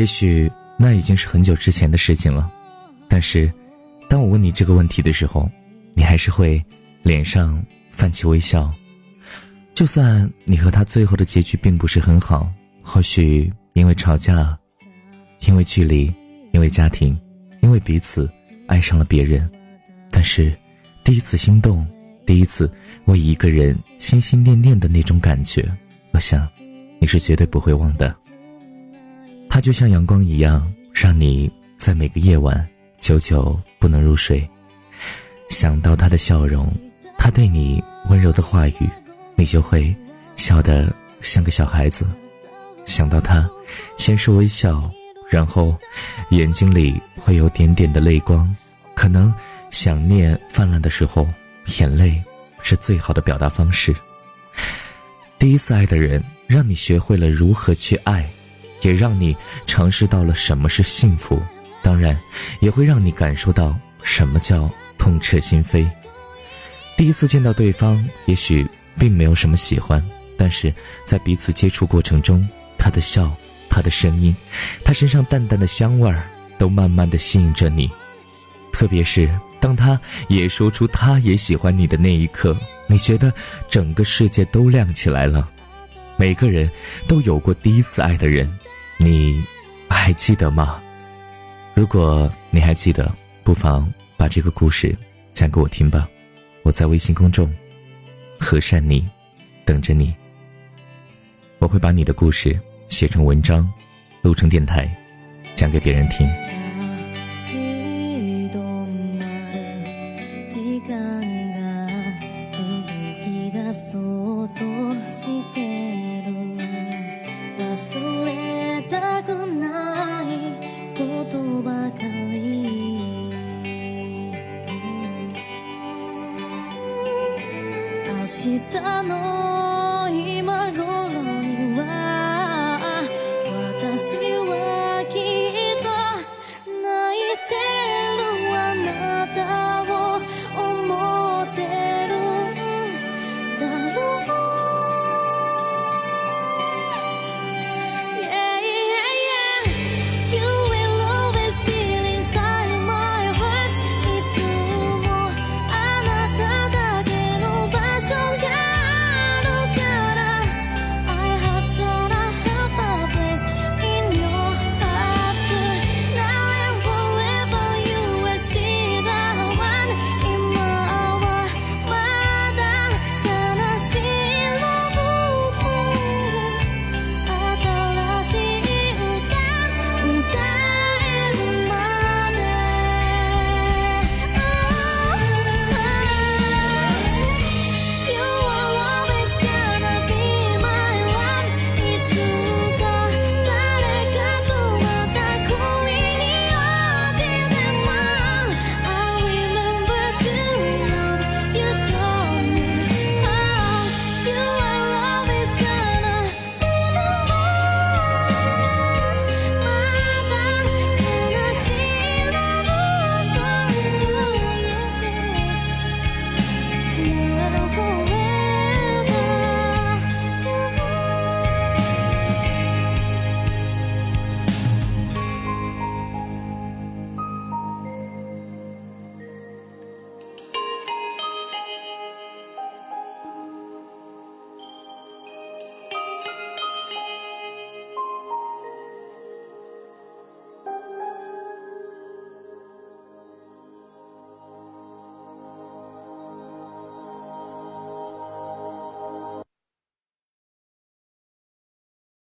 也许那已经是很久之前的事情了，但是，当我问你这个问题的时候，你还是会脸上泛起微笑。就算你和他最后的结局并不是很好，或许因为吵架，因为距离，因为家庭，因为彼此爱上了别人，但是，第一次心动，第一次为一个人心心念念的那种感觉，我想，你是绝对不会忘的。他就像阳光一样，让你在每个夜晚久久不能入睡。想到他的笑容，他对你温柔的话语，你就会笑得像个小孩子。想到他，先是微笑，然后眼睛里会有点点的泪光。可能想念泛滥的时候，眼泪是最好的表达方式。第一次爱的人，让你学会了如何去爱。也让你尝试到了什么是幸福，当然，也会让你感受到什么叫痛彻心扉。第一次见到对方，也许并没有什么喜欢，但是在彼此接触过程中，他的笑，他的声音，他身上淡淡的香味儿，都慢慢的吸引着你。特别是当他也说出他也喜欢你的那一刻，你觉得整个世界都亮起来了。每个人都有过第一次爱的人。你还记得吗？如果你还记得，不妨把这个故事讲给我听吧。我在微信公众“和善你”等着你。我会把你的故事写成文章，录成电台，讲给别人听。したの